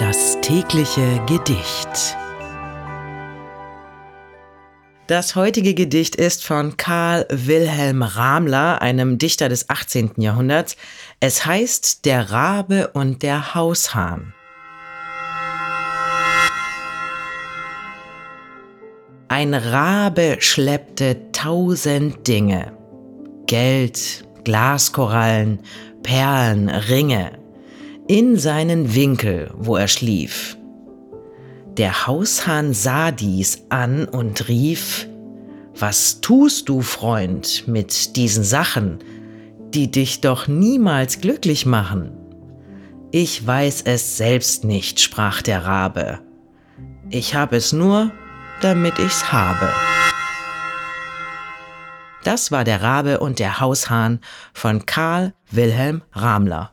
Das tägliche Gedicht. Das heutige Gedicht ist von Karl Wilhelm Ramler, einem Dichter des 18. Jahrhunderts. Es heißt Der Rabe und der Haushahn. Ein Rabe schleppte tausend Dinge. Geld, Glaskorallen, Perlen, Ringe in seinen Winkel, wo er schlief. Der Haushahn sah dies an und rief, Was tust du, Freund, mit diesen Sachen, die dich doch niemals glücklich machen? Ich weiß es selbst nicht, sprach der Rabe. Ich hab es nur, damit ich's habe. Das war der Rabe und der Haushahn von Karl Wilhelm Ramler.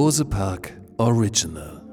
Bose Park Original